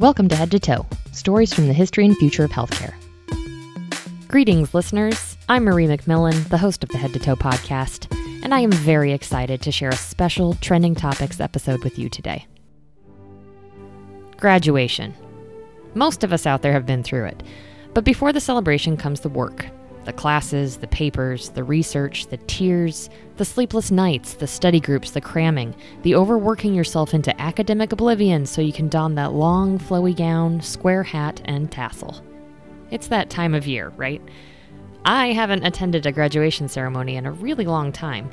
Welcome to Head to Toe Stories from the History and Future of Healthcare. Greetings, listeners. I'm Marie McMillan, the host of the Head to Toe podcast, and I am very excited to share a special Trending Topics episode with you today. Graduation. Most of us out there have been through it, but before the celebration comes the work the classes, the papers, the research, the tears, the sleepless nights, the study groups, the cramming, the overworking yourself into academic oblivion so you can don that long, flowy gown, square hat, and tassel. It's that time of year, right? I haven't attended a graduation ceremony in a really long time,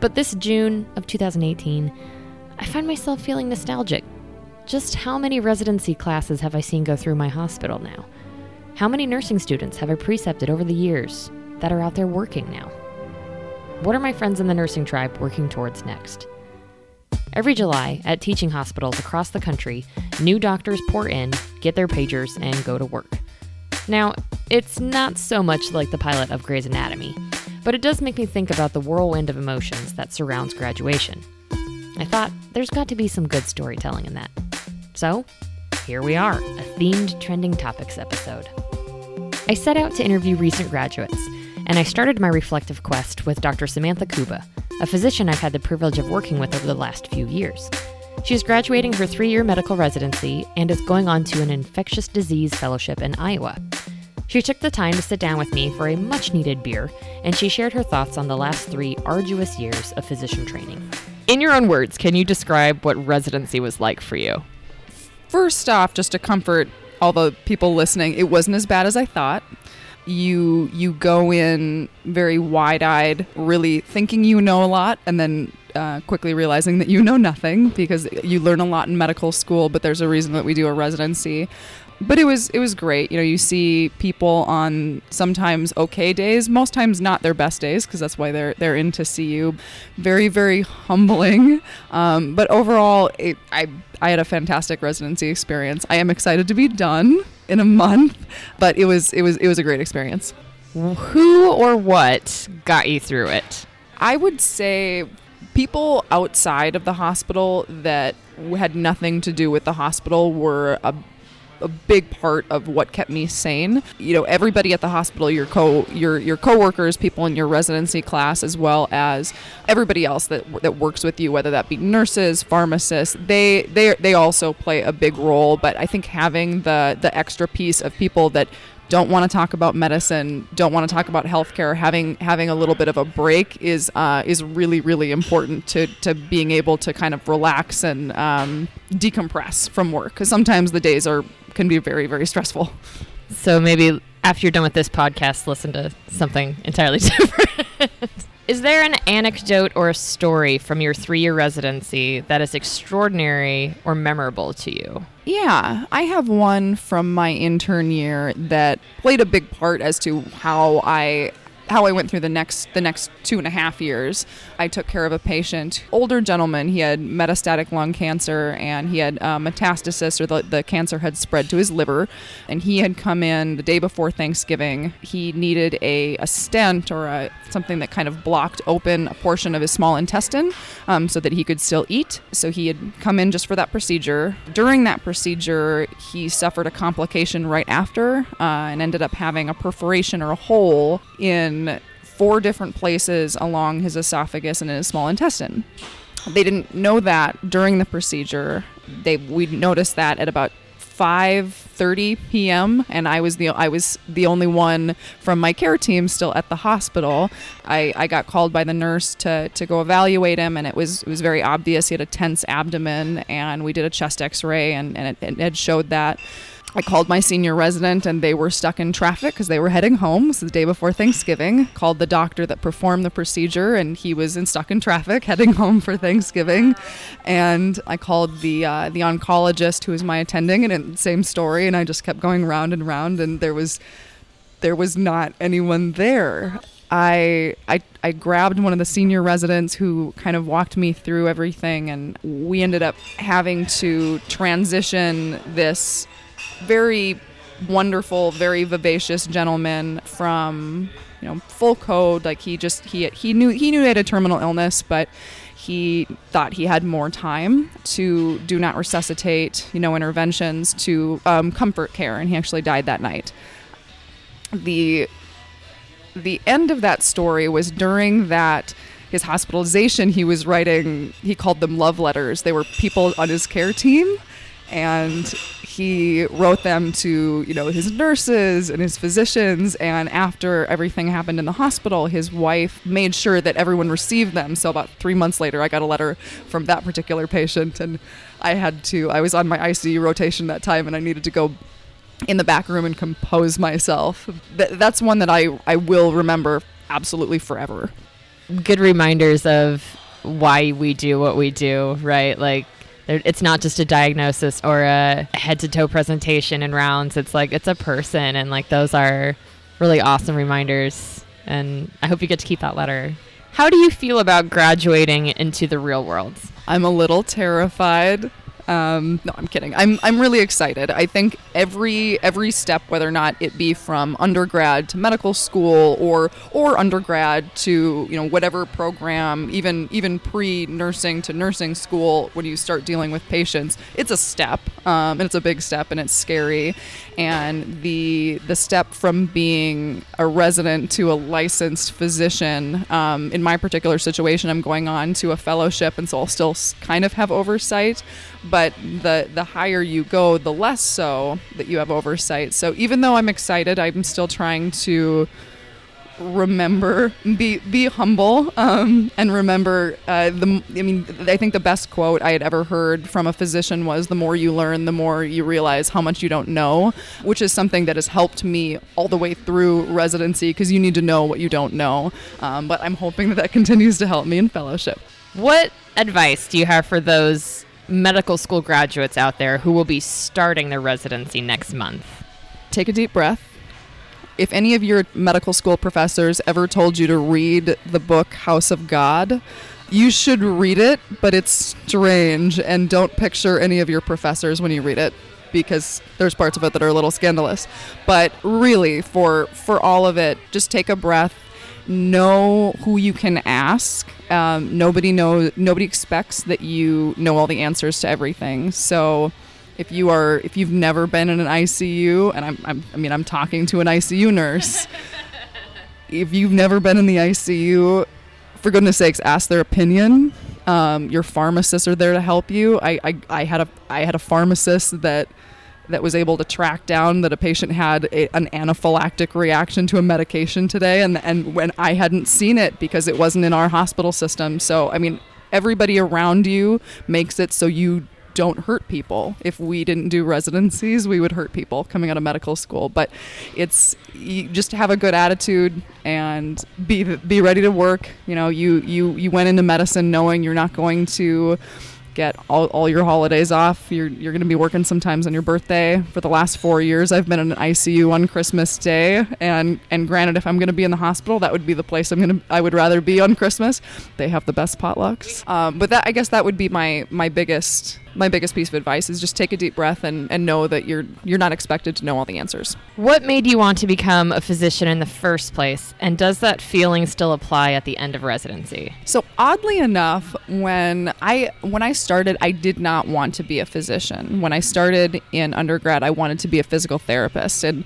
but this June of 2018, I find myself feeling nostalgic. Just how many residency classes have I seen go through my hospital now? How many nursing students have I precepted over the years that are out there working now? What are my friends in the nursing tribe working towards next? Every July, at teaching hospitals across the country, new doctors pour in, get their pagers, and go to work. Now, it's not so much like the pilot of Grey's Anatomy, but it does make me think about the whirlwind of emotions that surrounds graduation. I thought there's got to be some good storytelling in that. So, here we are, a themed trending topics episode. I set out to interview recent graduates, and I started my reflective quest with Dr. Samantha Kuba, a physician I've had the privilege of working with over the last few years. She is graduating her three year medical residency and is going on to an infectious disease fellowship in Iowa. She took the time to sit down with me for a much needed beer, and she shared her thoughts on the last three arduous years of physician training. In your own words, can you describe what residency was like for you? First off, just to comfort all the people listening, it wasn't as bad as I thought. You you go in very wide-eyed, really thinking you know a lot, and then uh, quickly realizing that you know nothing because you learn a lot in medical school. But there's a reason that we do a residency. But it was it was great. You know, you see people on sometimes okay days, most times not their best days because that's why they're they're in to see you. Very very humbling. Um, but overall, it, I I had a fantastic residency experience. I am excited to be done in a month, but it was it was it was a great experience. Who or what got you through it? I would say people outside of the hospital that had nothing to do with the hospital were a a big part of what kept me sane. You know, everybody at the hospital, your co your your coworkers, people in your residency class, as well as everybody else that that works with you, whether that be nurses, pharmacists, they they they also play a big role. But I think having the the extra piece of people that don't want to talk about medicine, don't want to talk about healthcare, having having a little bit of a break is uh, is really really important to to being able to kind of relax and um, decompress from work because sometimes the days are can be very, very stressful. So maybe after you're done with this podcast, listen to something entirely different. is there an anecdote or a story from your three year residency that is extraordinary or memorable to you? Yeah, I have one from my intern year that played a big part as to how I how I went through the next the next two and a half years. I took care of a patient, older gentleman. He had metastatic lung cancer and he had uh, metastasis, or the, the cancer had spread to his liver. And he had come in the day before Thanksgiving. He needed a, a stent or a, something that kind of blocked open a portion of his small intestine um, so that he could still eat. So he had come in just for that procedure. During that procedure, he suffered a complication right after uh, and ended up having a perforation or a hole in in four different places along his esophagus and in his small intestine. They didn't know that during the procedure. They we noticed that at about 5:30 p.m. and I was the I was the only one from my care team still at the hospital. I, I got called by the nurse to, to go evaluate him and it was it was very obvious he had a tense abdomen and we did a chest x-ray and, and it, it showed that I called my senior resident and they were stuck in traffic because they were heading home. Is the day before Thanksgiving. Called the doctor that performed the procedure and he was in stuck in traffic heading home for Thanksgiving. And I called the uh, the oncologist who was my attending and same story. And I just kept going round and round and there was there was not anyone there. I, I I grabbed one of the senior residents who kind of walked me through everything and we ended up having to transition this very wonderful, very vivacious gentleman from you know full code. Like he just he he knew he knew he had a terminal illness, but he thought he had more time to do not resuscitate, you know, interventions to um, comfort care, and he actually died that night. The the end of that story was during that his hospitalization. He was writing. He called them love letters. They were people on his care team and he wrote them to you know his nurses and his physicians and after everything happened in the hospital his wife made sure that everyone received them. So about three months later i got a letter from that particular patient and i had to i was on my icu rotation that time and i needed to go in the back room and compose myself. Th- that's one that i i will remember absolutely forever. Good reminders of why we do what we do, right? Like, it's not just a diagnosis or a head to toe presentation and rounds. It's like it's a person, and like those are really awesome reminders. And I hope you get to keep that letter. How do you feel about graduating into the real world? I'm a little terrified. Um, no, I'm kidding. I'm I'm really excited. I think every every step, whether or not it be from undergrad to medical school or or undergrad to you know whatever program, even even pre nursing to nursing school, when you start dealing with patients, it's a step, um, and it's a big step, and it's scary. And the the step from being a resident to a licensed physician, um, in my particular situation, I'm going on to a fellowship, and so I'll still kind of have oversight but the the higher you go, the less so that you have oversight. So even though I'm excited, I'm still trying to remember be be humble um, and remember uh, the I mean I think the best quote I had ever heard from a physician was the more you learn the more you realize how much you don't know which is something that has helped me all the way through residency because you need to know what you don't know um, but I'm hoping that that continues to help me in fellowship What advice do you have for those medical school graduates out there who will be starting their residency next month? take a deep breath. If any of your medical school professors ever told you to read the book House of God, you should read it, but it's strange and don't picture any of your professors when you read it because there's parts of it that are a little scandalous. But really for for all of it, just take a breath, know who you can ask. Um, nobody knows nobody expects that you know all the answers to everything. So if you are if you've never been in an ICU and I'm, I'm I mean I'm talking to an ICU nurse. If you've never been in the ICU for goodness sakes ask their opinion. Um, your pharmacists are there to help you. I, I, I had a I had a pharmacist that that was able to track down that a patient had a, an anaphylactic reaction to a medication today and and when I hadn't seen it because it wasn't in our hospital system. So I mean everybody around you makes it so you don't hurt people. If we didn't do residencies, we would hurt people coming out of medical school. But it's just have a good attitude and be be ready to work. You know, you you you went into medicine knowing you're not going to get all, all your holidays off. You're you're going to be working sometimes on your birthday. For the last 4 years, I've been in an ICU on Christmas Day and and granted if I'm going to be in the hospital, that would be the place I'm going to I would rather be on Christmas. They have the best potlucks. Um, but that I guess that would be my my biggest my biggest piece of advice is just take a deep breath and, and know that you're you're not expected to know all the answers. What made you want to become a physician in the first place? And does that feeling still apply at the end of residency? So oddly enough, when I when I started, I did not want to be a physician. When I started in undergrad, I wanted to be a physical therapist, and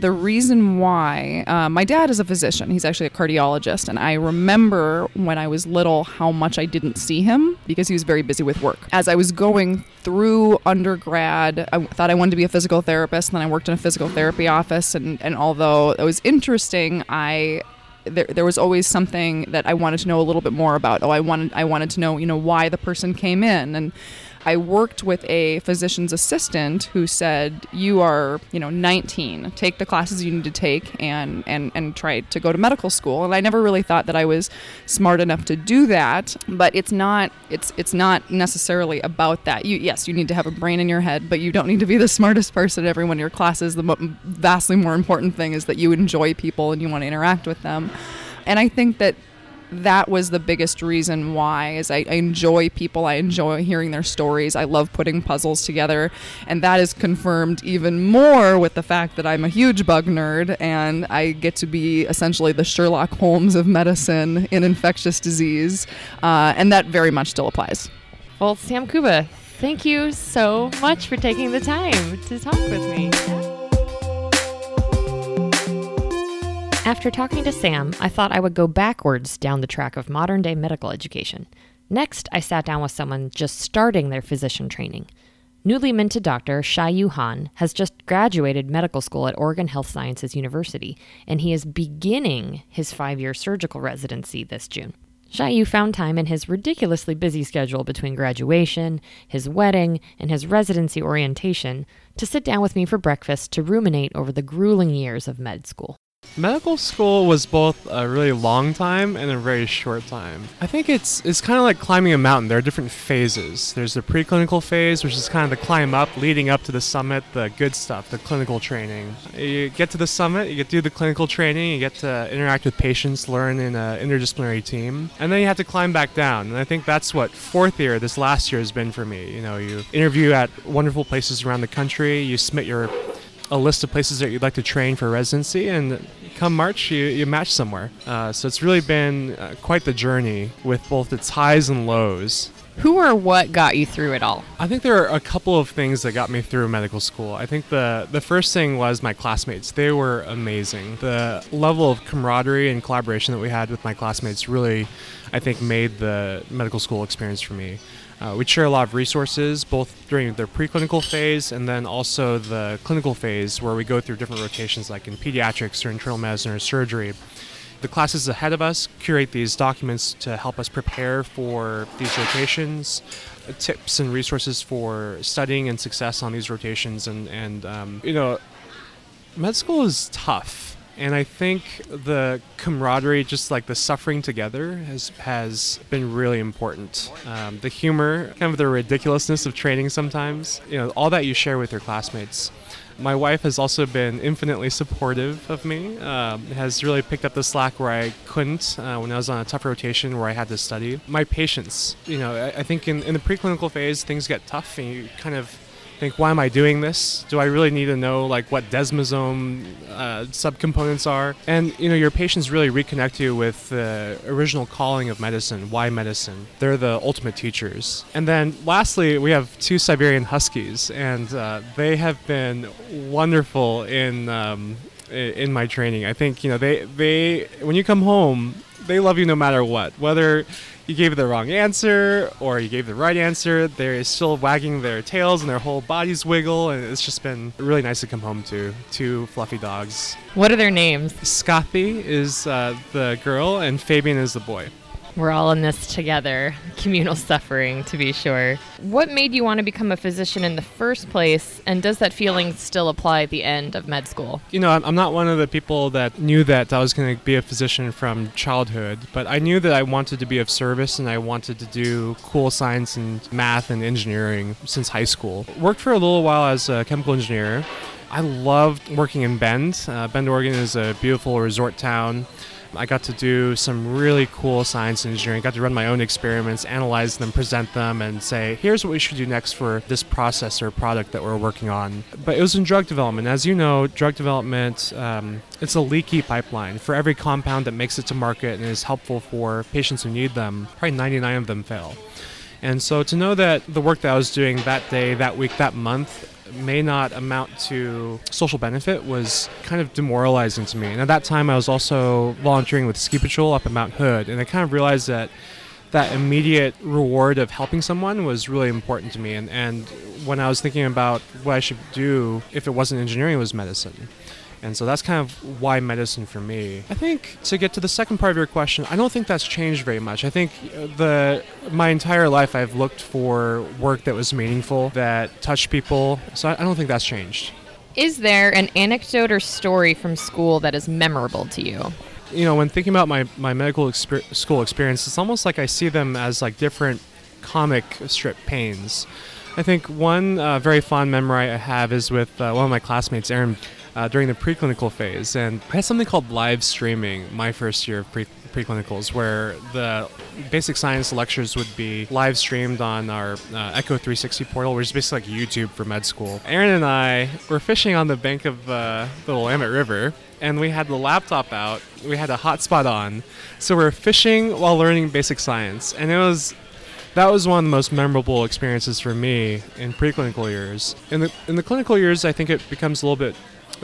the reason why uh, my dad is a physician. He's actually a cardiologist, and I remember when I was little how much I didn't see him because he was very busy with work. As I was going through undergrad, I thought I wanted to be a physical therapist, and then I worked in a physical therapy office, and and although it was interesting, I there, there was always something that I wanted to know a little bit more about. Oh, I wanted I wanted to know you know why the person came in, and I worked with a physician's assistant who said, "You are you know 19. Take the classes you need to take, and and and try to go to medical school." And I never really thought that I was smart enough to do that. But it's not it's it's not necessarily about that. You yes, you need to have a brain in your head, but you don't need to be the smartest person at every one of your classes. The mo- vastly more important thing is that you enjoy people and you want to interact with them. And I think that that was the biggest reason why is I, I enjoy people i enjoy hearing their stories i love putting puzzles together and that is confirmed even more with the fact that i'm a huge bug nerd and i get to be essentially the sherlock holmes of medicine in infectious disease uh, and that very much still applies. Well sam kuba thank you so much for taking the time to talk with me After talking to Sam, I thought I would go backwards down the track of modern day medical education. Next, I sat down with someone just starting their physician training. Newly minted doctor Yu Han has just graduated medical school at Oregon Health Sciences University, and he is beginning his five year surgical residency this June. Yu found time in his ridiculously busy schedule between graduation, his wedding, and his residency orientation to sit down with me for breakfast to ruminate over the grueling years of med school. Medical school was both a really long time and a very short time. I think it's it's kind of like climbing a mountain. There are different phases. There's the preclinical phase, which is kind of the climb up, leading up to the summit, the good stuff, the clinical training. You get to the summit, you get to do the clinical training, you get to interact with patients, learn in an interdisciplinary team, and then you have to climb back down. And I think that's what fourth year, this last year, has been for me. You know, you interview at wonderful places around the country, you submit your a list of places that you'd like to train for residency, and come March, you, you match somewhere. Uh, so it's really been uh, quite the journey with both its highs and lows. Who or what got you through it all? I think there are a couple of things that got me through medical school. I think the the first thing was my classmates. They were amazing. The level of camaraderie and collaboration that we had with my classmates really, I think, made the medical school experience for me. Uh, we share a lot of resources, both during the preclinical phase and then also the clinical phase, where we go through different rotations, like in pediatrics or internal medicine or surgery. The classes ahead of us curate these documents to help us prepare for these rotations, uh, tips and resources for studying and success on these rotations. And, and um, you know, med school is tough and I think the camaraderie, just like the suffering together, has has been really important. Um, the humor, kind of the ridiculousness of training sometimes, you know, all that you share with your classmates. My wife has also been infinitely supportive of me. Um, has really picked up the slack where I couldn't uh, when I was on a tough rotation where I had to study. My patience, you know, I, I think in, in the preclinical phase things get tough and you kind of think, why am I doing this? Do I really need to know like what desmosome uh, subcomponents are? And you know, your patients really reconnect you with the original calling of medicine. Why medicine? They're the ultimate teachers. And then lastly, we have two Siberian Huskies, and uh, they have been wonderful in. Um, in my training, I think you know they they when you come home, they love you no matter what. Whether you gave the wrong answer or you gave the right answer, they're still wagging their tails and their whole bodies wiggle, and it's just been really nice to come home to. Two fluffy dogs. What are their names? Scothy is uh, the girl, and Fabian is the boy. We're all in this together, communal suffering, to be sure. What made you want to become a physician in the first place, and does that feeling still apply at the end of med school? You know, I'm not one of the people that knew that I was going to be a physician from childhood, but I knew that I wanted to be of service and I wanted to do cool science and math and engineering since high school. Worked for a little while as a chemical engineer. I loved working in Bend. Uh, Bend, Oregon is a beautiful resort town. I got to do some really cool science and engineering. Got to run my own experiments, analyze them, present them, and say, here's what we should do next for this process or product that we're working on. But it was in drug development. As you know, drug development, um, it's a leaky pipeline. For every compound that makes it to market and is helpful for patients who need them, probably 99 of them fail. And so to know that the work that I was doing that day, that week, that month may not amount to social benefit was kind of demoralizing to me. And at that time, I was also volunteering with Ski Patrol up in Mount Hood, and I kind of realized that that immediate reward of helping someone was really important to me. And, and when I was thinking about what I should do if it wasn't engineering, it was medicine. And so that's kind of why medicine for me. I think to get to the second part of your question, I don't think that's changed very much. I think uh, the my entire life I've looked for work that was meaningful, that touched people. So I don't think that's changed. Is there an anecdote or story from school that is memorable to you? You know, when thinking about my, my medical exper- school experience, it's almost like I see them as like different comic strip panes. I think one uh, very fond memory I have is with uh, one of my classmates, Aaron uh, during the preclinical phase. And I had something called live streaming my first year of pre- preclinicals, where the basic science lectures would be live streamed on our uh, Echo 360 portal, which is basically like YouTube for med school. Aaron and I were fishing on the bank of uh, the Willamette River, and we had the laptop out. We had a hotspot on, so we are fishing while learning basic science, and it was that was one of the most memorable experiences for me in preclinical years. In the in the clinical years, I think it becomes a little bit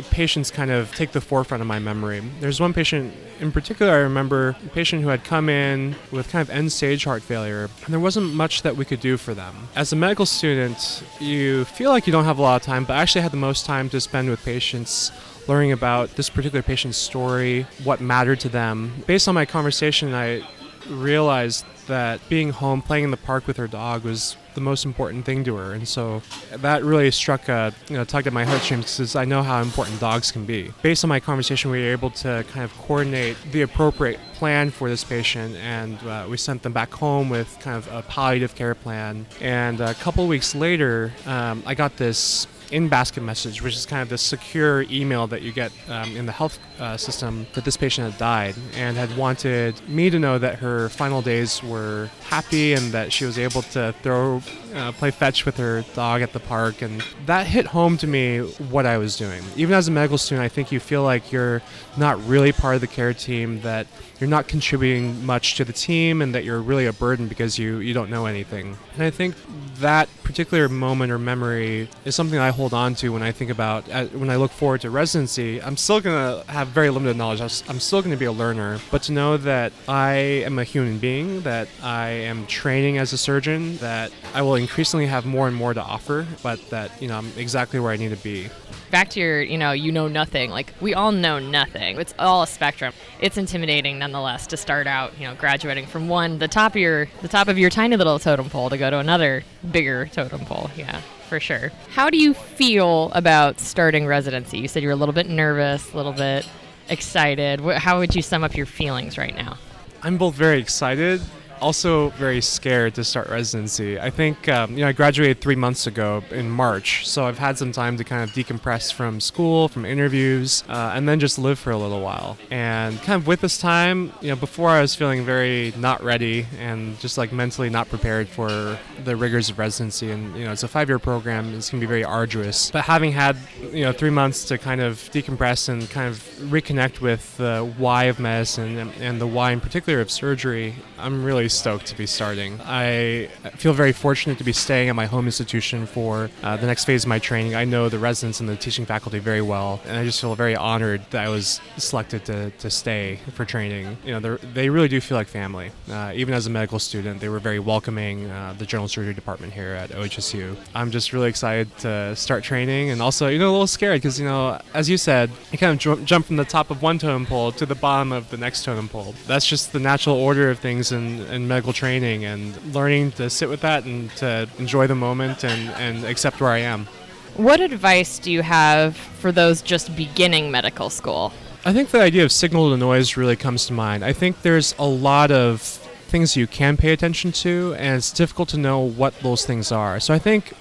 patients kind of take the forefront of my memory. There's one patient in particular I remember, a patient who had come in with kind of end stage heart failure, and there wasn't much that we could do for them. As a medical student, you feel like you don't have a lot of time, but I actually had the most time to spend with patients learning about this particular patient's story, what mattered to them. Based on my conversation, I realized that being home playing in the park with her dog was the most important thing to her. And so that really struck a you know tugged at my heartstrings because i know how important dogs can be. Based on my conversation we were able to kind of coordinate the appropriate plan for this patient and uh, we sent them back home with kind of a palliative care plan. And a couple weeks later um, i got this in basket message, which is kind of the secure email that you get um, in the health uh, system that this patient had died and had wanted me to know that her final days were happy and that she was able to throw, uh, play fetch with her dog at the park. And that hit home to me what I was doing. Even as a medical student, I think you feel like you're not really part of the care team, that you're not contributing much to the team, and that you're really a burden because you, you don't know anything. And I think that particular moment or memory is something I hold on to when I think about uh, when I look forward to residency. I'm still to have very limited knowledge. I'm still to be a learner, but to know that I am a human being, that I am training as a surgeon, that I will increasingly have more and more to offer, but that you know I'm exactly where I need to be back to your, you know, you know nothing. Like we all know nothing. It's all a spectrum. It's intimidating nonetheless to start out, you know, graduating from one the top of your the top of your tiny little totem pole to go to another bigger totem pole. Yeah, for sure. How do you feel about starting residency? You said you're a little bit nervous, a little bit excited. How would you sum up your feelings right now? I'm both very excited also very scared to start residency. I think um, you know I graduated three months ago in March, so I've had some time to kind of decompress from school, from interviews, uh, and then just live for a little while. And kind of with this time, you know, before I was feeling very not ready and just like mentally not prepared for the rigors of residency. And you know, it's a five-year program; it's gonna be very arduous. But having had you know three months to kind of decompress and kind of reconnect with the why of medicine and, and the why in particular of surgery, I'm really stoked to be starting. I feel very fortunate to be staying at my home institution for uh, the next phase of my training. I know the residents and the teaching faculty very well, and I just feel very honored that I was selected to, to stay for training. You know, they really do feel like family. Uh, even as a medical student, they were very welcoming, uh, the general surgery department here at OHSU. I'm just really excited to start training and also, you know, a little scared because, you know, as you said, you kind of jump from the top of one totem pole to the bottom of the next totem pole. That's just the natural order of things in, in medical training and learning to sit with that and to enjoy the moment and, and accept where I am. What advice do you have for those just beginning medical school? I think the idea of signal to noise really comes to mind. I think there's a lot of things you can pay attention to, and it's difficult to know what those things are. So I think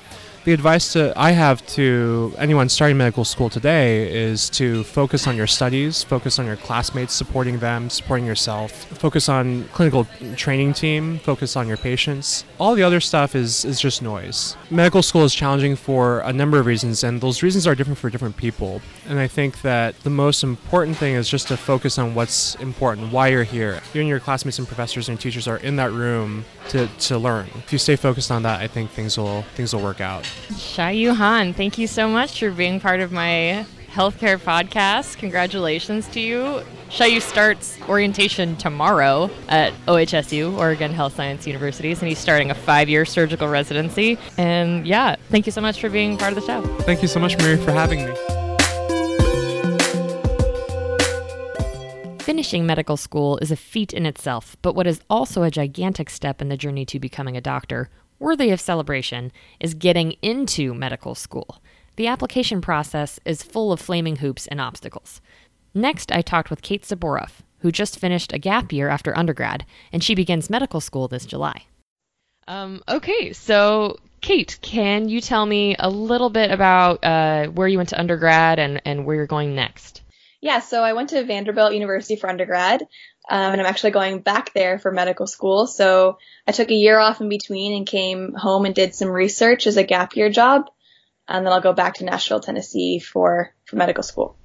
the advice to, I have to anyone starting medical school today is to focus on your studies, focus on your classmates, supporting them, supporting yourself, focus on clinical training team, focus on your patients. All the other stuff is, is just noise. Medical school is challenging for a number of reasons, and those reasons are different for different people. And I think that the most important thing is just to focus on what's important, why you're here. You and your classmates and professors and teachers are in that room to, to learn. If you stay focused on that, I think things will things will work out. Xiaoyu Han, thank you so much for being part of my healthcare podcast. Congratulations to you. Xiaoyu starts orientation tomorrow at OHSU, Oregon Health Science Universities, and he's starting a five year surgical residency. And yeah, thank you so much for being part of the show. Thank you so much, Mary, for having me. Finishing medical school is a feat in itself, but what is also a gigantic step in the journey to becoming a doctor worthy of celebration is getting into medical school. The application process is full of flaming hoops and obstacles. Next, I talked with Kate Zaborov, who just finished a gap year after undergrad, and she begins medical school this July. Um, okay, so Kate, can you tell me a little bit about uh, where you went to undergrad and, and where you're going next? Yeah, so I went to Vanderbilt University for undergrad. Um, and I'm actually going back there for medical school. So I took a year off in between and came home and did some research as a gap year job. And then I'll go back to Nashville, Tennessee for, for medical school.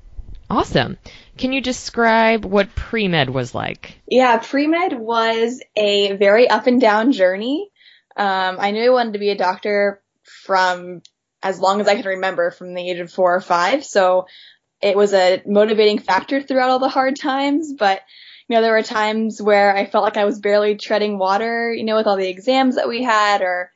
Awesome. Can you describe what pre med was like? Yeah, pre med was a very up and down journey. Um, I knew I wanted to be a doctor from as long as I can remember from the age of four or five. So it was a motivating factor throughout all the hard times, but you know, there were times where I felt like I was barely treading water, you know, with all the exams that we had or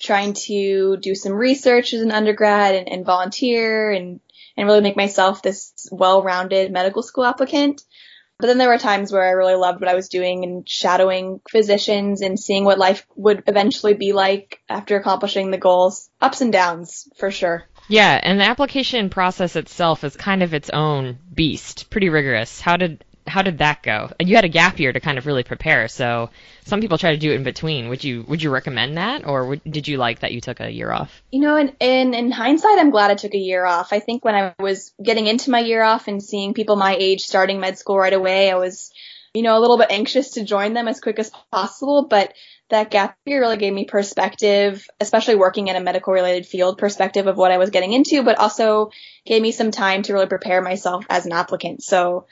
trying to do some research as an undergrad and, and volunteer and, and really make myself this well-rounded medical school applicant. But then there were times where I really loved what I was doing and shadowing physicians and seeing what life would eventually be like after accomplishing the goals. Ups and downs, for sure. Yeah, and the application process itself is kind of its own beast, pretty rigorous. How did how did that go? You had a gap year to kind of really prepare, so some people try to do it in between. Would you would you recommend that, or would, did you like that you took a year off? You know, in, in in hindsight, I'm glad I took a year off. I think when I was getting into my year off and seeing people my age starting med school right away, I was, you know, a little bit anxious to join them as quick as possible, but that gap year really gave me perspective, especially working in a medical related field perspective of what I was getting into, but also gave me some time to really prepare myself as an applicant. So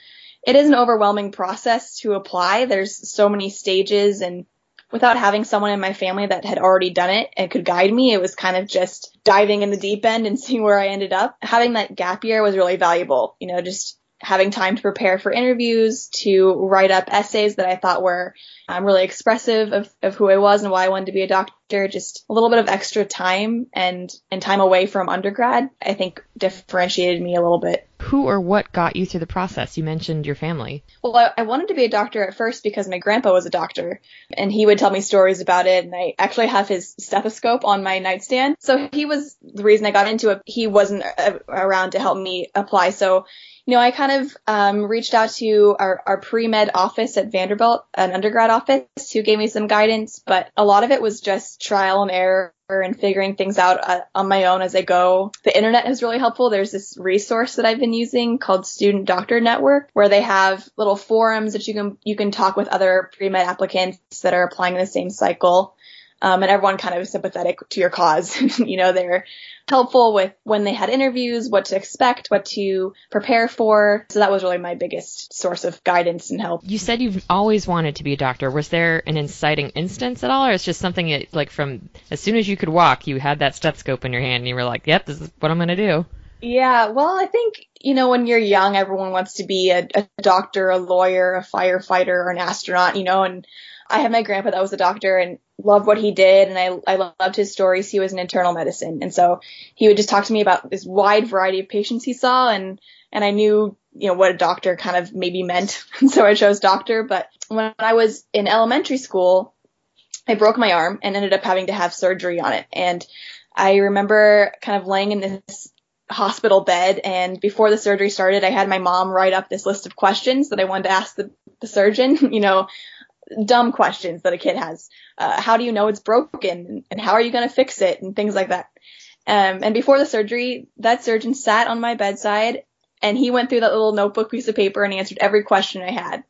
it is an overwhelming process to apply. There's so many stages and without having someone in my family that had already done it and could guide me, it was kind of just diving in the deep end and seeing where I ended up. Having that gap year was really valuable, you know, just having time to prepare for interviews, to write up essays that I thought were um, really expressive of, of who I was and why I wanted to be a doctor. Just a little bit of extra time and, and time away from undergrad, I think differentiated me a little bit. Who or what got you through the process? You mentioned your family. Well, I, I wanted to be a doctor at first because my grandpa was a doctor and he would tell me stories about it. And I actually have his stethoscope on my nightstand. So he was the reason I got into it. He wasn't uh, around to help me apply. So you know, I kind of um, reached out to our, our pre-med office at Vanderbilt, an undergrad office, who gave me some guidance, but a lot of it was just trial and error and figuring things out uh, on my own as I go. The internet is really helpful. There's this resource that I've been using called Student Doctor Network, where they have little forums that you can you can talk with other pre-med applicants that are applying in the same cycle. Um, and everyone kind of sympathetic to your cause. you know, they're helpful with when they had interviews, what to expect, what to prepare for. So that was really my biggest source of guidance and help. You said you've always wanted to be a doctor. Was there an inciting instance at all, or it's just something that, like from as soon as you could walk, you had that stethoscope in your hand and you were like, "Yep, this is what I'm going to do." Yeah, well, I think, you know, when you're young, everyone wants to be a, a doctor, a lawyer, a firefighter, or an astronaut, you know, and I had my grandpa that was a doctor and loved what he did and I, I loved his stories. He was in internal medicine. And so he would just talk to me about this wide variety of patients he saw and, and I knew, you know, what a doctor kind of maybe meant. And so I chose doctor. But when I was in elementary school, I broke my arm and ended up having to have surgery on it. And I remember kind of laying in this hospital bed and before the surgery started I had my mom write up this list of questions that I wanted to ask the, the surgeon, you know, dumb questions that a kid has. Uh, how do you know it's broken and how are you going to fix it and things like that. Um, and before the surgery, that surgeon sat on my bedside and he went through that little notebook piece of paper and answered every question I had.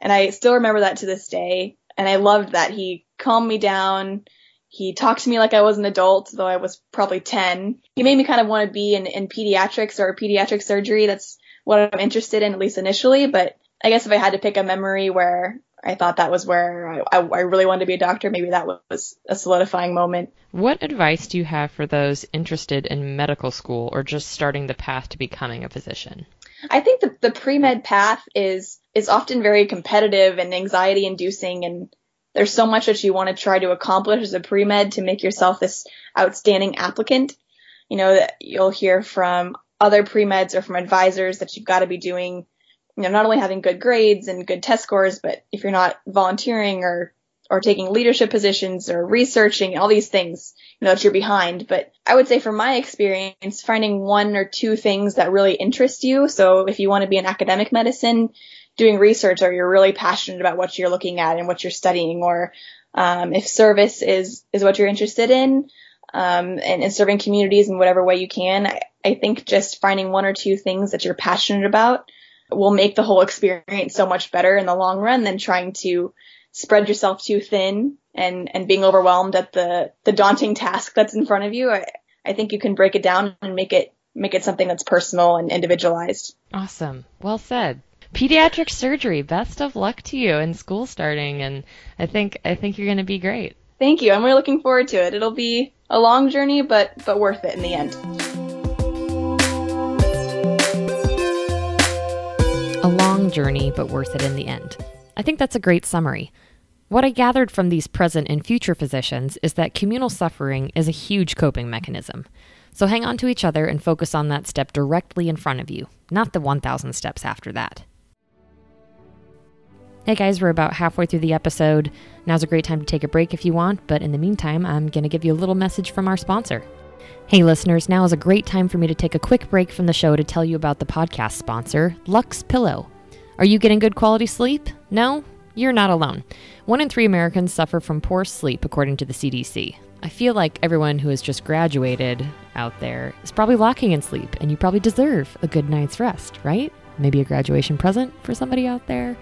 And I still remember that to this day. And I loved that he calmed me down. He talked to me like I was an adult, though I was probably 10. He made me kind of want to be in, in pediatrics or pediatric surgery. That's what I'm interested in, at least initially. But I guess if I had to pick a memory where I thought that was where I, I, really wanted to be a doctor. Maybe that was a solidifying moment. What advice do you have for those interested in medical school or just starting the path to becoming a physician? I think that the pre-med path is is often very competitive and anxiety inducing and there's so much that you want to try to accomplish as a pre-med to make yourself this outstanding applicant. You know, that you'll hear from other pre-meds or from advisors that you've got to be doing you know, not only having good grades and good test scores, but if you're not volunteering or or taking leadership positions or researching all these things, you know, that you're behind. But I would say from my experience, finding one or two things that really interest you. So if you want to be in academic medicine, doing research or you're really passionate about what you're looking at and what you're studying, or um, if service is is what you're interested in, um, and, and serving communities in whatever way you can, I, I think just finding one or two things that you're passionate about will make the whole experience so much better in the long run than trying to spread yourself too thin and, and being overwhelmed at the, the daunting task that's in front of you. I, I think you can break it down and make it make it something that's personal and individualized. Awesome. Well said. Pediatric surgery. Best of luck to you in school starting and I think I think you're going to be great. Thank you. I'm really looking forward to it. It'll be a long journey but but worth it in the end. A long journey but worth it in the end. I think that's a great summary. What I gathered from these present and future physicians is that communal suffering is a huge coping mechanism. So hang on to each other and focus on that step directly in front of you, not the 1,000 steps after that. Hey guys, we're about halfway through the episode. Now's a great time to take a break if you want, but in the meantime, I'm going to give you a little message from our sponsor. Hey listeners, now is a great time for me to take a quick break from the show to tell you about the podcast sponsor, Luxe Pillow. Are you getting good quality sleep? No? You're not alone. One in three Americans suffer from poor sleep, according to the CDC. I feel like everyone who has just graduated out there is probably lacking in sleep, and you probably deserve a good night's rest, right? Maybe a graduation present for somebody out there.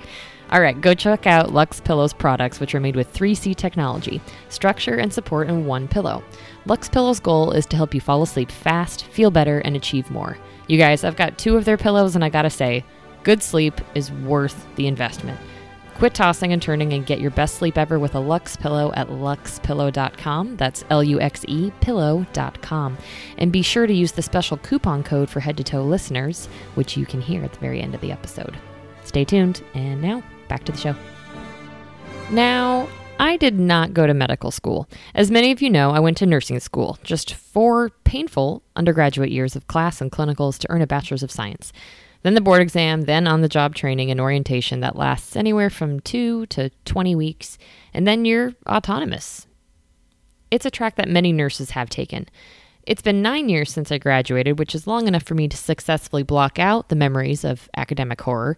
All right, go check out Luxe Pillow's products, which are made with 3C technology, structure and support in one pillow. Luxe Pillow's goal is to help you fall asleep fast, feel better, and achieve more. You guys, I've got two of their pillows, and I gotta say, good sleep is worth the investment. Quit tossing and turning and get your best sleep ever with a Luxe pillow at luxepillow.com. That's L U X E pillow.com. And be sure to use the special coupon code for head to toe listeners, which you can hear at the very end of the episode. Stay tuned, and now back to the show. Now, I did not go to medical school. As many of you know, I went to nursing school, just four painful undergraduate years of class and clinicals to earn a bachelor's of science then the board exam, then on the job training and orientation that lasts anywhere from two to 20 weeks, and then you're autonomous. It's a track that many nurses have taken. It's been nine years since I graduated, which is long enough for me to successfully block out the memories of academic horror.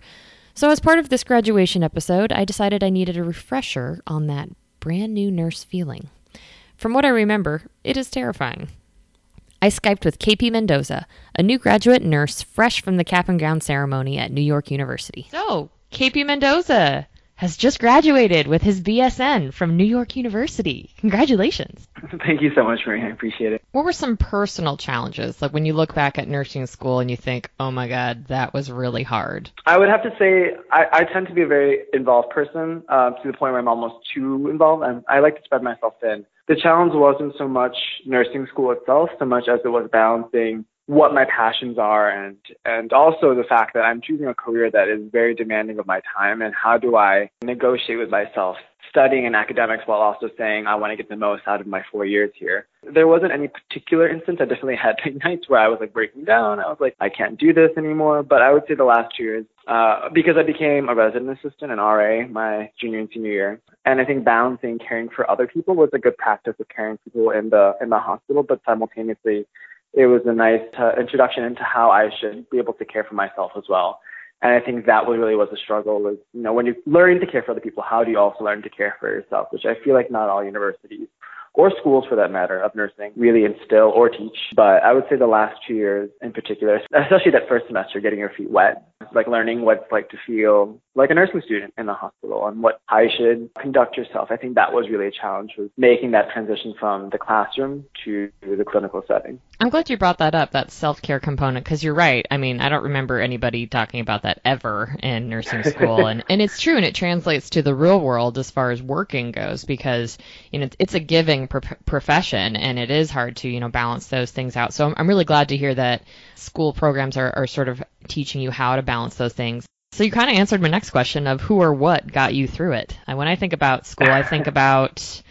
So, as part of this graduation episode, I decided I needed a refresher on that brand new nurse feeling. From what I remember, it is terrifying. I Skyped with KP Mendoza, a new graduate nurse fresh from the cap and gown ceremony at New York University. Oh, so, KP Mendoza has just graduated with his BSN from New York University. Congratulations. Thank you so much, Marie. I appreciate it. What were some personal challenges? Like when you look back at nursing school and you think, oh my God, that was really hard? I would have to say I, I tend to be a very involved person uh, to the point where I'm almost too involved. and I like to spread myself thin the challenge wasn't so much nursing school itself, so much as it was balancing what my passions are and and also the fact that I'm choosing a career that is very demanding of my time and how do I negotiate with myself studying in academics while also saying I want to get the most out of my four years here. There wasn't any particular instance. I definitely had nights where I was like breaking down. I was like, I can't do this anymore. But I would say the last two years, uh, because I became a resident assistant and RA my junior and senior year, and I think balancing caring for other people was a good practice of caring for people in the in the hospital, but simultaneously, it was a nice uh, introduction into how I should be able to care for myself as well. And I think that really was a struggle was, you know, when you're learning to care for other people, how do you also learn to care for yourself? Which I feel like not all universities or schools for that matter of nursing really instill or teach. But I would say the last two years in particular, especially that first semester, getting your feet wet, like learning what it's like to feel like a nursing student in the hospital and what how you should conduct yourself. I think that was really a challenge was making that transition from the classroom to the clinical setting. I'm glad you brought that up, that self-care component, because you're right. I mean, I don't remember anybody talking about that ever in nursing school, and and it's true, and it translates to the real world as far as working goes, because you know it's a giving pro- profession, and it is hard to you know balance those things out. So I'm, I'm really glad to hear that school programs are, are sort of teaching you how to balance those things. So you kind of answered my next question of who or what got you through it. And when I think about school, I think about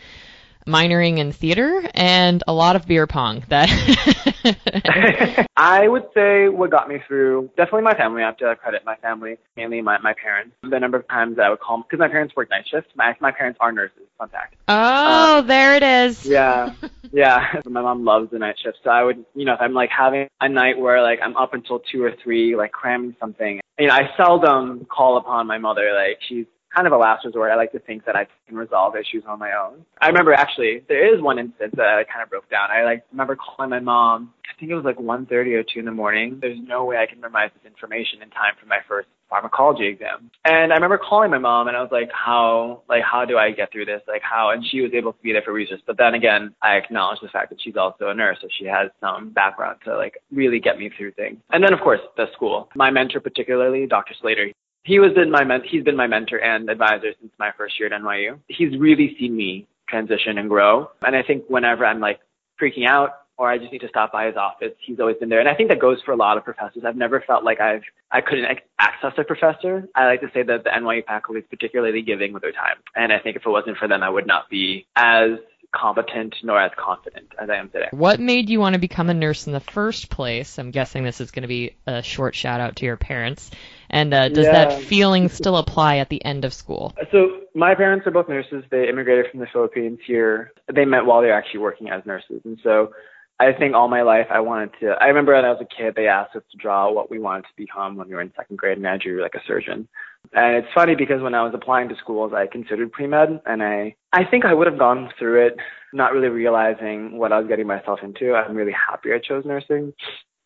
minoring in theater and a lot of beer pong. That I would say what got me through definitely my family. I have to credit my family, mainly my my parents. The number of times that I would call because my parents work night shifts. My my parents are nurses. Fun fact. Oh, um, there it is. Yeah, yeah. my mom loves the night shift, so I would you know if I'm like having a night where like I'm up until two or three, like cramming something. You know, I seldom call upon my mother. Like she's kind of a last resort. I like to think that I can resolve issues on my own. I remember actually there is one instance that I kind of broke down. I like remember calling my mom. I think it was like 1:30 or 2 in the morning. There's no way I can memorize this information in time for my first pharmacology exam. And I remember calling my mom and I was like, how, like, how do I get through this? Like, how? And she was able to be there for research. But then again, I acknowledge the fact that she's also a nurse, so she has some background to like really get me through things. And then of course the school. My mentor particularly, Dr. Slater, he was in my men- he's been my mentor and advisor since my first year at NYU. He's really seen me transition and grow. And I think whenever I'm like freaking out or I just need to stop by his office, he's always been there. And I think that goes for a lot of professors. I've never felt like I've I couldn't access a professor. I like to say that the NYU faculty is particularly giving with their time. And I think if it wasn't for them, I would not be as competent nor as confident as I am today. What made you want to become a nurse in the first place? I'm guessing this is going to be a short shout out to your parents. And uh, does Yeah. that feeling still apply at the end of school? So my parents are both nurses. They immigrated from the Philippines here. They met while they were actually working as nurses. And so I think all my life I wanted to, I remember when I was a kid, they asked us to draw what we wanted to become when we were in second grade and I drew like a surgeon. And it's funny because when I was applying to schools, I considered pre-med and I, I think I would have gone through it, not really realizing what I was getting myself into. I'm really happy I chose nursing.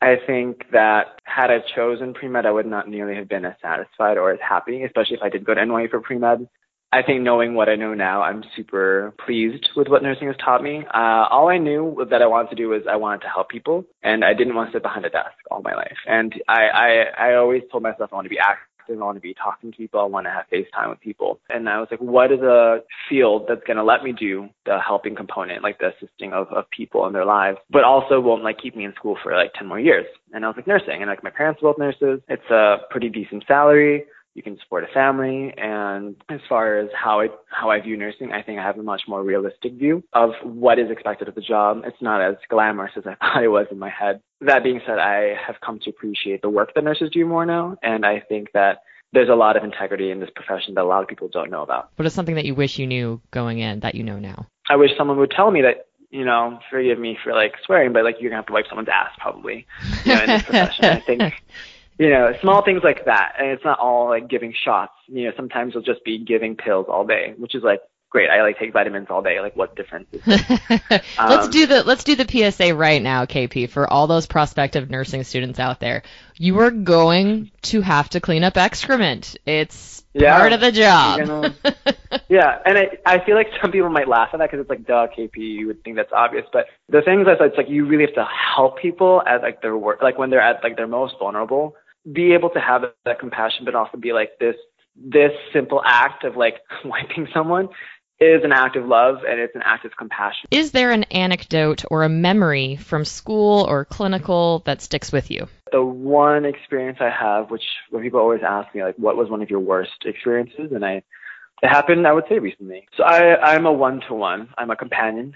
I think that had I chosen pre-med, I would not nearly have been as satisfied or as happy, especially if I did go to NYU for pre-med. I think knowing what I know now, I'm super pleased with what nursing has taught me. Uh, all I knew that I wanted to do was I wanted to help people, and I didn't want to sit behind a desk all my life. And I, I, I always told myself I want to be active, I want to be talking to people, I want to have FaceTime with people. And I was like, what is a field that's going to let me do the helping component, like the assisting of, of people in their lives, but also won't like keep me in school for like 10 more years? And I was like, nursing. And like my parents are both nurses. It's a pretty decent salary you can support a family and as far as how I how I view nursing, I think I have a much more realistic view of what is expected of the job. It's not as glamorous as I thought it was in my head. That being said, I have come to appreciate the work that nurses do more now and I think that there's a lot of integrity in this profession that a lot of people don't know about. What is something that you wish you knew going in that you know now? I wish someone would tell me that you know, forgive me for like swearing, but like you're gonna have to wipe someone's ass probably, you know, in this profession. I think you know, small things like that. And it's not all like giving shots. You know, sometimes it'll just be giving pills all day, which is like great. I like take vitamins all day. Like what difference is it? let's Um, do the let's do the PSA right now, KP, for all those prospective nursing students out there. You are going to have to clean up excrement. It's Yeah, part of the job. gonna- Yeah, and I I feel like some people might laugh at that because it's like, duh, KP, you would think that's obvious. But the thing is, that it's like you really have to help people at like their work, like when they're at like their most vulnerable, be able to have that compassion, but also be like this this simple act of like wiping someone is an act of love and it's an act of compassion. Is there an anecdote or a memory from school or clinical that sticks with you? the one experience I have, which when people always ask me like, what was one of your worst experiences, and I, it happened, I would say recently. So I, I'm a one-to-one. I'm a companion,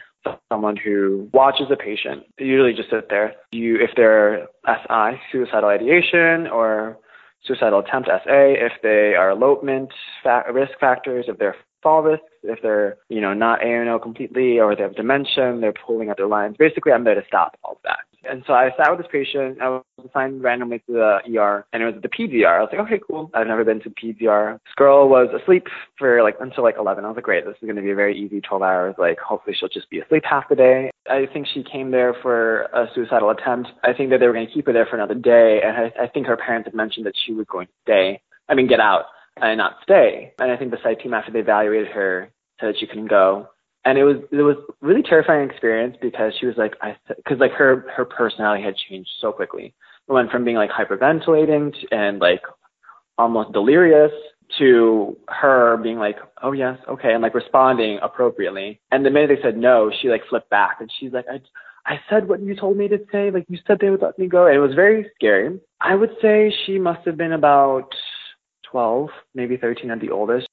someone who watches a patient. They usually just sit there. You, if they're SI, suicidal ideation, or suicidal attempt SA, if they are elopement fa- risk factors, if they're fall risks, if they're, you know, not ANO completely, or they have dementia, they're pulling at their lines. Basically, I'm there to stop all of that. And so I sat with this patient. I was assigned randomly to the ER, and it was the PDR. I was like, okay, cool. I've never been to PDR. This girl was asleep for like until like 11. I was like, great, this is going to be a very easy 12 hours. Like, hopefully she'll just be asleep half the day. I think she came there for a suicidal attempt. I think that they were going to keep her there for another day, and I, I think her parents had mentioned that she was going to stay. I mean, get out and not stay. And I think the psych team, after they evaluated her, said that she couldn't go. And it was it was really terrifying experience because she was like I because like her her personality had changed so quickly. It went from being like hyperventilating t- and like almost delirious to her being like, oh yes, okay, and like responding appropriately. And the minute they said no, she like flipped back and she's like, I, I said what you told me to say. Like you said they would let me go. And it was very scary. I would say she must have been about 12, maybe 13 at the oldest.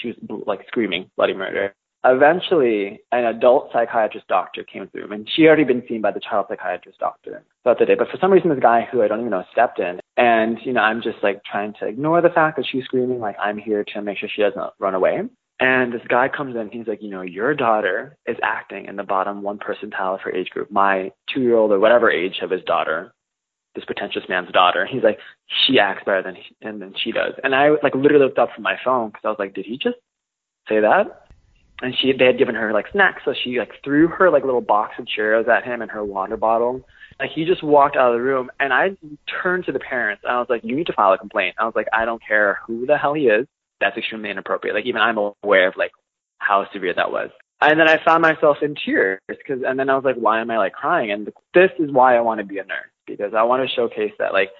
She was like screaming bloody murder. Eventually, an adult psychiatrist doctor came through, and she had already been seen by the child psychiatrist doctor throughout the day. But for some reason, this guy who I don't even know stepped in, and you know, I'm just like trying to ignore the fact that she's screaming. Like I'm here to make sure she doesn't run away. And this guy comes in, he's like, you know, your daughter is acting in the bottom one percentile of her age group. My two year old or whatever age of his daughter this pretentious man's daughter. He's like, she acts better than he, and than she does. And I like literally looked up from my phone because I was like, did he just say that? And she they had given her like snacks, so she like threw her like little box of Cheerios at him and her water bottle. Like he just walked out of the room, and I turned to the parents and I was like, "You need to file a complaint." I was like, "I don't care who the hell he is. That's extremely inappropriate. Like even I'm aware of like how severe that was." And then I found myself in tears because, and then I was like, "Why am I like crying?" And this is why I want to be a nurse because I want to showcase that like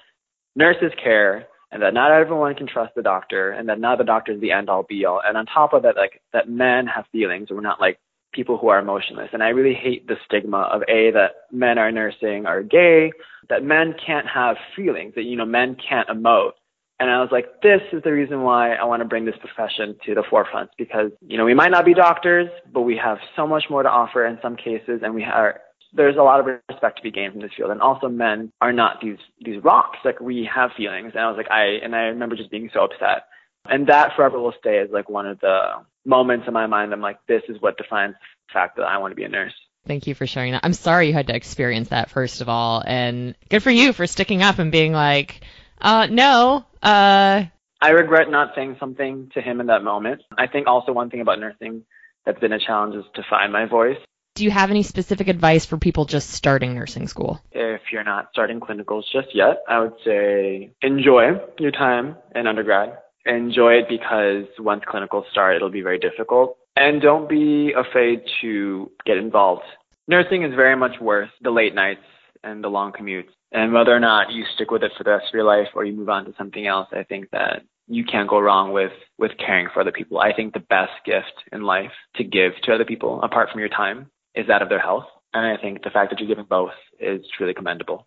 nurses care and that not everyone can trust the doctor and that not the doctor is the end all be all. And on top of that, like that men have feelings. We're not like people who are emotionless. And I really hate the stigma of A, that men are nursing are gay, that men can't have feelings, that, you know, men can't emote. And I was like, this is the reason why I want to bring this profession to the forefront because, you know, we might not be doctors, but we have so much more to offer in some cases and we are there's a lot of respect to be gained from this field. And also men are not these these rocks. Like we have feelings. And I was like I and I remember just being so upset. And that forever will stay as like one of the moments in my mind. I'm like, this is what defines the fact that I want to be a nurse. Thank you for sharing that. I'm sorry you had to experience that first of all, and good for you for sticking up and being like, uh, no, uh. I regret not saying something to him in that moment. I think also one thing about nursing that's been a challenge is to find my voice do you have any specific advice for people just starting nursing school? If you're not starting clinicals just yet, I would say enjoy your time in undergrad. Enjoy it because once clinicals start, it'll be very difficult. And don't be afraid to get involved. Nursing is very much worth the late nights and the long commutes. And whether or not you stick with it for the rest of your life or you move on to something else, I think that you can't go wrong with with caring for other people. I think the best gift in life to give to other people, apart from your time, is that of their health. And I think the fact that you're giving both is truly commendable.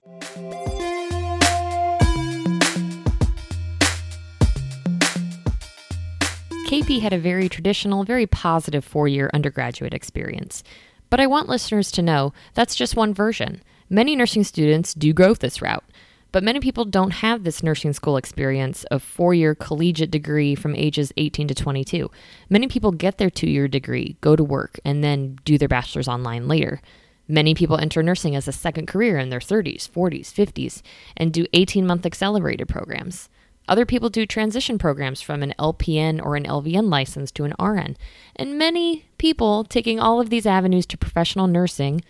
KP had a very traditional, very positive four year undergraduate experience. But I want listeners to know that's just one version. Many nursing students do go this route. But many people don't have this nursing school experience of four year collegiate degree from ages 18 to 22. Many people get their two year degree, go to work, and then do their bachelor's online later. Many people enter nursing as a second career in their 30s, 40s, 50s, and do 18 month accelerated programs. Other people do transition programs from an LPN or an LVN license to an RN. And many people taking all of these avenues to professional nursing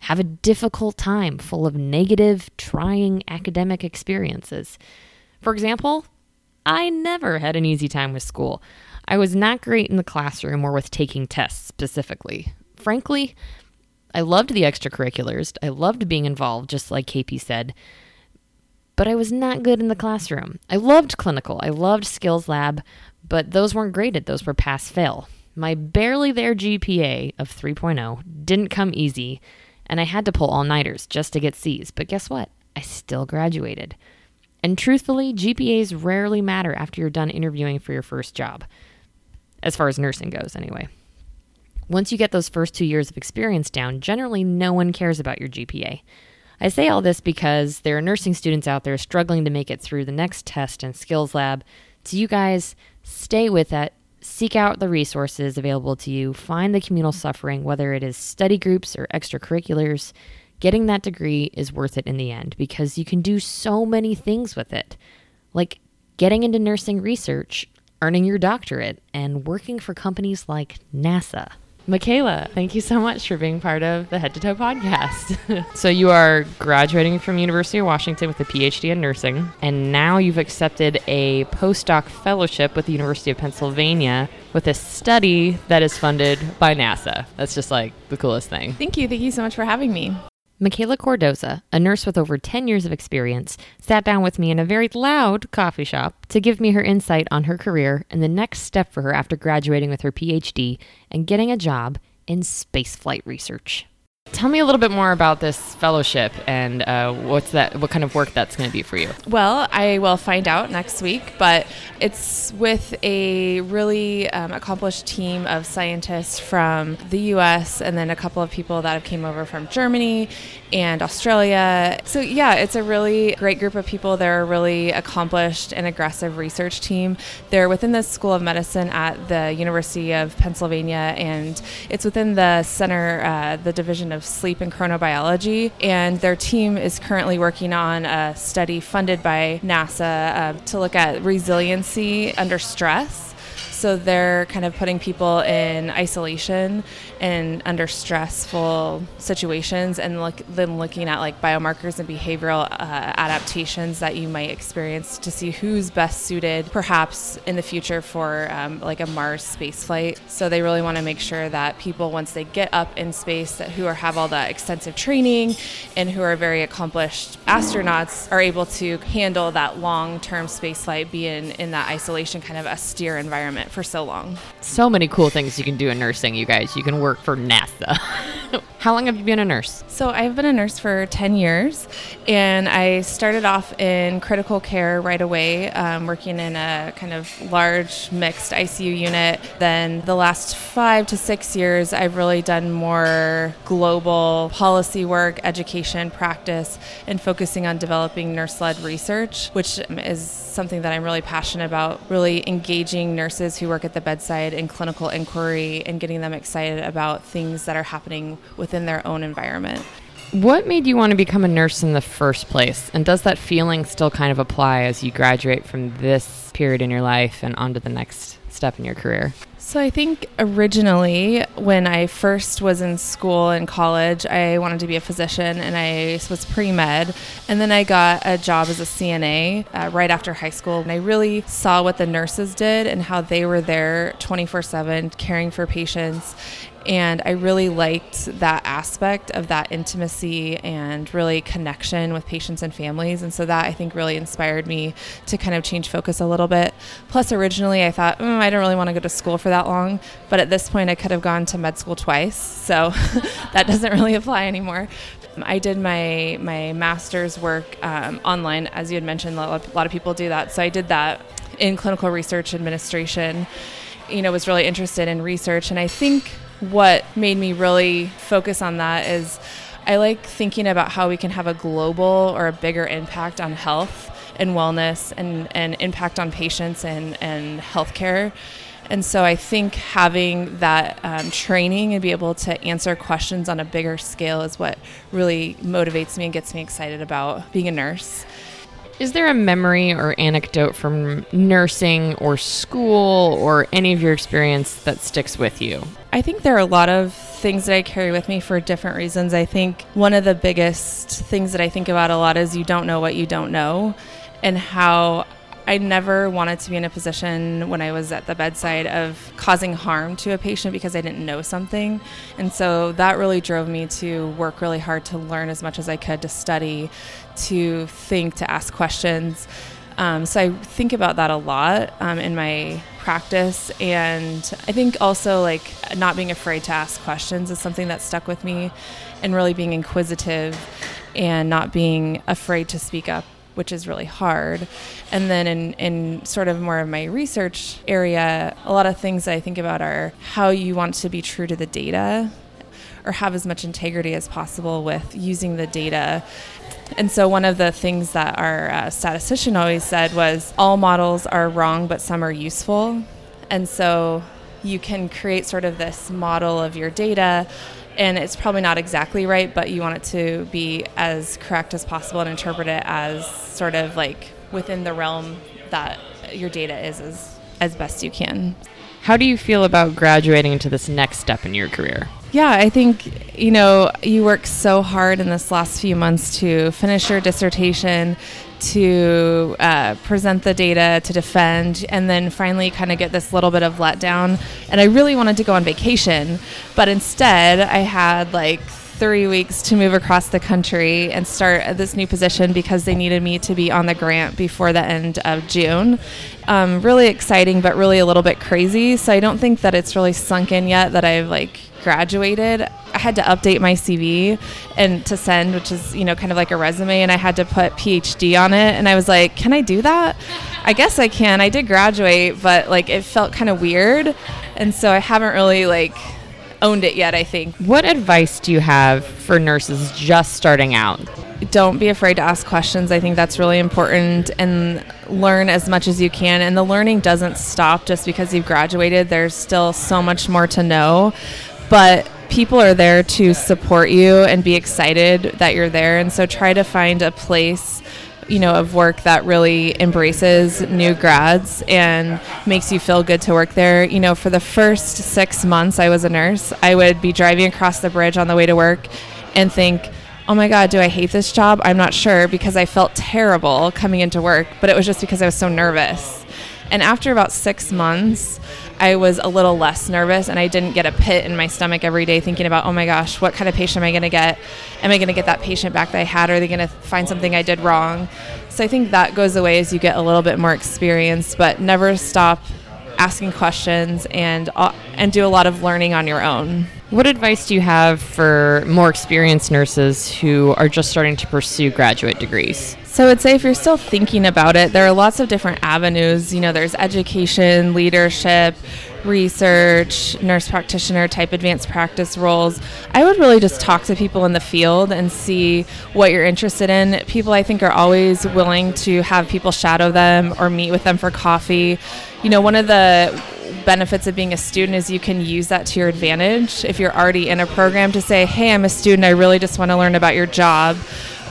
have a difficult time full of negative, trying academic experiences. For example, I never had an easy time with school. I was not great in the classroom or with taking tests specifically. Frankly, I loved the extracurriculars. I loved being involved, just like KP said. But I was not good in the classroom. I loved clinical. I loved skills lab, but those weren't graded. Those were pass fail. My barely there GPA of 3.0 didn't come easy, and I had to pull all nighters just to get C's. But guess what? I still graduated. And truthfully, GPAs rarely matter after you're done interviewing for your first job, as far as nursing goes, anyway. Once you get those first two years of experience down, generally no one cares about your GPA. I say all this because there are nursing students out there struggling to make it through the next test and skills lab. So, you guys, stay with that seek out the resources available to you, find the communal suffering, whether it is study groups or extracurriculars. Getting that degree is worth it in the end because you can do so many things with it, like getting into nursing research, earning your doctorate, and working for companies like NASA. Michaela, thank you so much for being part of the Head to Toe podcast. so you are graduating from University of Washington with a PhD in nursing, and now you've accepted a postdoc fellowship with the University of Pennsylvania with a study that is funded by NASA. That's just like the coolest thing. Thank you. Thank you so much for having me. Michaela Cordoza, a nurse with over 10 years of experience, sat down with me in a very loud coffee shop to give me her insight on her career and the next step for her after graduating with her PhD and getting a job in spaceflight research. Tell me a little bit more about this fellowship and uh, what's that? What kind of work that's going to be for you? Well, I will find out next week, but it's with a really um, accomplished team of scientists from the U.S. and then a couple of people that have came over from Germany and Australia. So yeah, it's a really great group of people. They're a really accomplished and aggressive research team. They're within the School of Medicine at the University of Pennsylvania, and it's within the center, uh, the division of sleep and chronobiology. And their team is currently working on a study funded by NASA uh, to look at resiliency under stress. So they're kind of putting people in isolation and under stressful situations, and look, then looking at like biomarkers and behavioral uh, adaptations that you might experience to see who's best suited, perhaps in the future for um, like a Mars space flight. So they really want to make sure that people, once they get up in space, that who are, have all that extensive training and who are very accomplished astronauts, are able to handle that long-term space flight, be in in that isolation kind of austere environment for so long. So many cool things you can do in nursing, you guys. You can work for NASA. How long have you been a nurse? So I've been a nurse for 10 years, and I started off in critical care right away, um, working in a kind of large mixed ICU unit. Then the last five to six years, I've really done more global policy work, education, practice, and focusing on developing nurse led research, which is something that I'm really passionate about, really engaging nurses who work at the bedside in clinical inquiry and getting them excited about things that are happening within their own environment. What made you want to become a nurse in the first place? And does that feeling still kind of apply as you graduate from this period in your life and onto the next step in your career? So I think originally when I first was in school and college, I wanted to be a physician and I was pre-med. And then I got a job as a CNA uh, right after high school. And I really saw what the nurses did and how they were there 24/7 caring for patients and I really liked that aspect of that intimacy and really connection with patients and families. And so that I think really inspired me to kind of change focus a little bit. Plus, originally I thought, mm, I don't really want to go to school for that long. But at this point, I could have gone to med school twice. So that doesn't really apply anymore. I did my my master's work um, online, as you had mentioned. A lot, a lot of people do that. So I did that in clinical research administration. You know, was really interested in research, and I think what made me really focus on that is I like thinking about how we can have a global or a bigger impact on health and wellness and, and impact on patients and, and healthcare. And so I think having that um, training and be able to answer questions on a bigger scale is what really motivates me and gets me excited about being a nurse. Is there a memory or anecdote from nursing or school or any of your experience that sticks with you? I think there are a lot of things that I carry with me for different reasons. I think one of the biggest things that I think about a lot is you don't know what you don't know, and how I never wanted to be in a position when I was at the bedside of causing harm to a patient because I didn't know something. And so that really drove me to work really hard to learn as much as I could, to study, to think, to ask questions. Um, so I think about that a lot um, in my practice. And I think also like not being afraid to ask questions is something that stuck with me and really being inquisitive and not being afraid to speak up which is really hard. And then in, in sort of more of my research area, a lot of things I think about are how you want to be true to the data or have as much integrity as possible with using the data. And so, one of the things that our uh, statistician always said was all models are wrong, but some are useful. And so, you can create sort of this model of your data and it's probably not exactly right, but you want it to be as correct as possible and interpret it as sort of like within the realm that your data is as, as best you can. How do you feel about graduating into this next step in your career? Yeah, I think, you know, you work so hard in this last few months to finish your dissertation, to uh, present the data, to defend, and then finally kind of get this little bit of letdown. And I really wanted to go on vacation, but instead I had like three weeks to move across the country and start this new position because they needed me to be on the grant before the end of June. Um, really exciting, but really a little bit crazy. So I don't think that it's really sunk in yet that I've like graduated. I had to update my CV and to send, which is you know kind of like a resume, and I had to put PhD on it. And I was like, can I do that? I guess I can. I did graduate, but like it felt kind of weird, and so I haven't really like owned it yet, I think. What advice do you have for nurses just starting out? Don't be afraid to ask questions. I think that's really important and learn as much as you can. And the learning doesn't stop just because you've graduated, there's still so much more to know. But people are there to support you and be excited that you're there. And so try to find a place you know, of work that really embraces new grads and makes you feel good to work there. You know, for the first six months I was a nurse, I would be driving across the bridge on the way to work and think, oh my God, do I hate this job? I'm not sure because I felt terrible coming into work, but it was just because I was so nervous. And after about six months, I was a little less nervous and I didn't get a pit in my stomach every day thinking about, oh my gosh, what kind of patient am I going to get? Am I going to get that patient back that I had? Are they going to find something I did wrong? So I think that goes away as you get a little bit more experience, but never stop asking questions and uh, and do a lot of learning on your own. What advice do you have for more experienced nurses who are just starting to pursue graduate degrees? So I'd say if you're still thinking about it, there are lots of different avenues. You know, there's education, leadership, research, nurse practitioner type advanced practice roles. I would really just talk to people in the field and see what you're interested in. People I think are always willing to have people shadow them or meet with them for coffee. You know, one of the benefits of being a student is you can use that to your advantage if you're already in a program to say, "Hey, I'm a student. I really just want to learn about your job."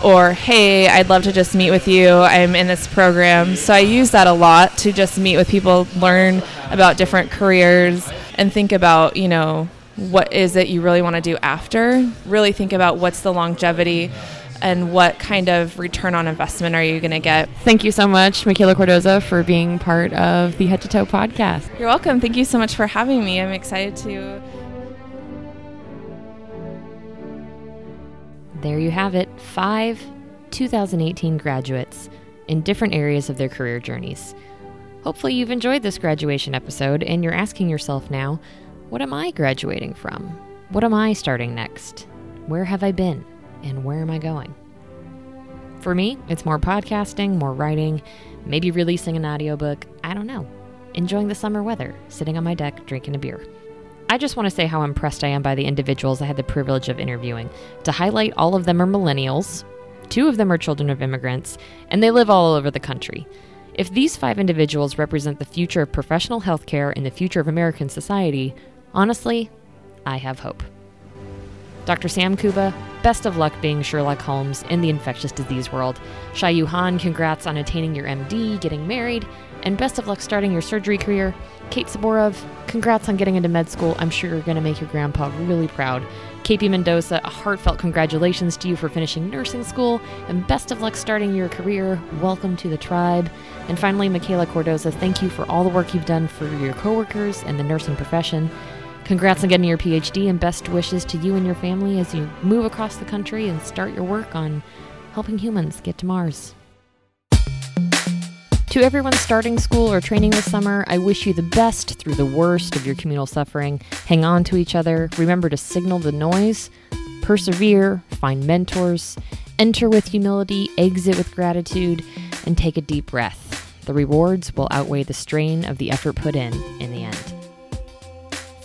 or hey, I'd love to just meet with you. I'm in this program. So I use that a lot to just meet with people, learn about different careers, and think about, you know, what is it you really want to do after. Really think about what's the longevity and what kind of return on investment are you going to get. Thank you so much, Michaela Cordoza, for being part of the Head to Toe podcast. You're welcome. Thank you so much for having me. I'm excited to there you have it five 2018 graduates in different areas of their career journeys. Hopefully, you've enjoyed this graduation episode and you're asking yourself now, what am I graduating from? What am I starting next? Where have I been? And where am I going? For me, it's more podcasting, more writing, maybe releasing an audiobook. I don't know. Enjoying the summer weather, sitting on my deck drinking a beer. I just want to say how impressed I am by the individuals I had the privilege of interviewing. To highlight, all of them are millennials, two of them are children of immigrants, and they live all over the country. If these five individuals represent the future of professional healthcare and the future of American society, honestly, I have hope. Dr. Sam Kuba, best of luck being Sherlock Holmes in the infectious disease world. Shayu Han, congrats on attaining your MD, getting married, and best of luck starting your surgery career. Kate Saborov, congrats on getting into med school. I'm sure you're going to make your grandpa really proud. KP Mendoza, a heartfelt congratulations to you for finishing nursing school, and best of luck starting your career. Welcome to the tribe. And finally, Michaela Cordoza, thank you for all the work you've done for your coworkers and the nursing profession. Congrats on getting your PhD, and best wishes to you and your family as you move across the country and start your work on helping humans get to Mars. To everyone starting school or training this summer, I wish you the best through the worst of your communal suffering. Hang on to each other. Remember to signal the noise. Persevere. Find mentors. Enter with humility. Exit with gratitude. And take a deep breath. The rewards will outweigh the strain of the effort put in in the end.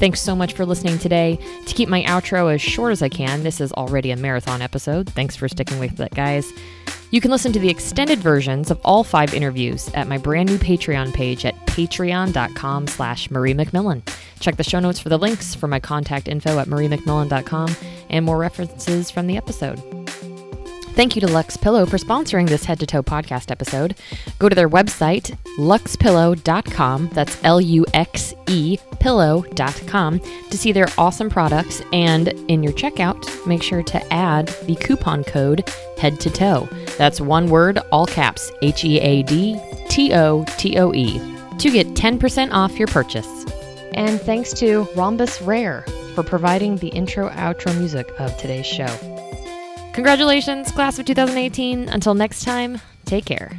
Thanks so much for listening today. To keep my outro as short as I can, this is already a marathon episode. Thanks for sticking with it, guys. You can listen to the extended versions of all five interviews at my brand new Patreon page at patreon.com slash Marie McMillan. Check the show notes for the links for my contact info at mariemcmillan.com and more references from the episode. Thank you to Luxe Pillow for sponsoring this head to toe podcast episode. Go to their website, luxepillow.com, that's L U X E pillow.com, to see their awesome products. And in your checkout, make sure to add the coupon code head to toe. That's one word, all caps, H E A D T O T O E, to get 10% off your purchase. And thanks to Rhombus Rare for providing the intro outro music of today's show. Congratulations, class of 2018. Until next time, take care.